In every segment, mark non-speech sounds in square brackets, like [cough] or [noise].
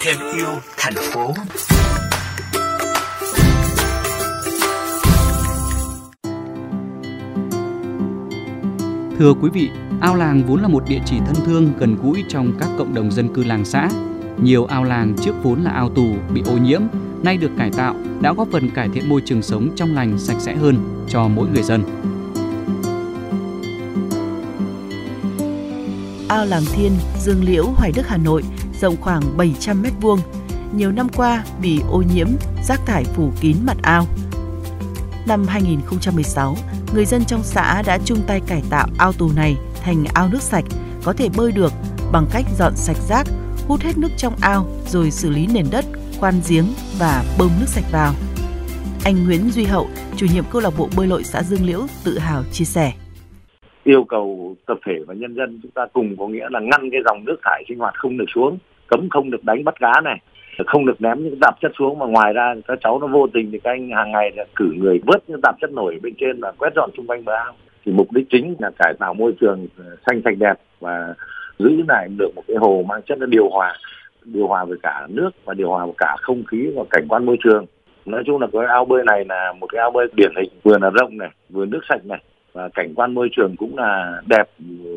thêm yêu thành phố Thưa quý vị, ao làng vốn là một địa chỉ thân thương gần gũi trong các cộng đồng dân cư làng xã. Nhiều ao làng trước vốn là ao tù bị ô nhiễm, nay được cải tạo đã góp phần cải thiện môi trường sống trong lành sạch sẽ hơn cho mỗi người dân. Ao Làng Thiên, Dương Liễu, Hoài Đức, Hà Nội rộng khoảng 700 mét vuông. Nhiều năm qua bị ô nhiễm, rác thải phủ kín mặt ao. Năm 2016, người dân trong xã đã chung tay cải tạo ao tù này thành ao nước sạch, có thể bơi được bằng cách dọn sạch rác, hút hết nước trong ao rồi xử lý nền đất, khoan giếng và bơm nước sạch vào. Anh Nguyễn Duy Hậu, chủ nhiệm câu lạc bộ bơi lội xã Dương Liễu tự hào chia sẻ yêu cầu tập thể và nhân dân chúng ta cùng có nghĩa là ngăn cái dòng nước thải sinh hoạt không được xuống, cấm không được đánh bắt cá này, không được ném những tạp chất xuống. Mà ngoài ra các cháu nó vô tình thì các anh hàng ngày là cử người vớt những tạp chất nổi bên trên và quét dọn xung quanh bờ ao. Thì mục đích chính là cải tạo môi trường ờ, xanh sạch đẹp và giữ lại được một cái hồ mang chất là điều hòa điều hòa với cả nước và điều hòa với cả không khí và cảnh quan môi trường. Nói chung là cái ao bơi này là một cái ao bơi điển hình, vừa là rộng này, vừa nước sạch này và cảnh quan môi trường cũng là đẹp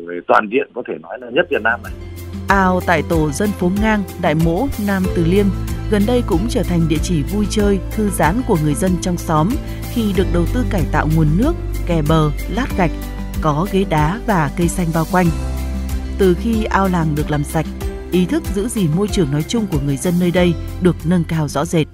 về toàn diện có thể nói là nhất Việt Nam này. Ao tại tổ dân phố Ngang, Đại Mỗ, Nam Từ Liêm gần đây cũng trở thành địa chỉ vui chơi, thư giãn của người dân trong xóm khi được đầu tư cải tạo nguồn nước, kè bờ, lát gạch, có ghế đá và cây xanh bao quanh. Từ khi ao làng được làm sạch, ý thức giữ gìn môi trường nói chung của người dân nơi đây được nâng cao rõ rệt.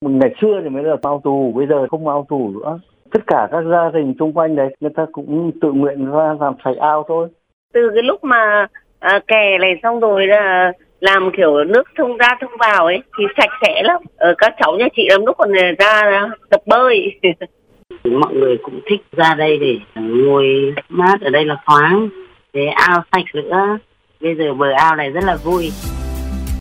Ngày xưa thì mới là ao tù, bây giờ không ao tù nữa tất cả các gia đình xung quanh đấy người ta cũng tự nguyện ra làm sạch ao thôi. Từ cái lúc mà à, kè này xong rồi là làm kiểu nước thông ra thông vào ấy thì sạch sẽ lắm. Ở các cháu nhà chị làm lúc còn ra tập bơi. [laughs] Mọi người cũng thích ra đây để ngồi mát ở đây là thoáng. Để ao sạch nữa. Bây giờ bờ ao này rất là vui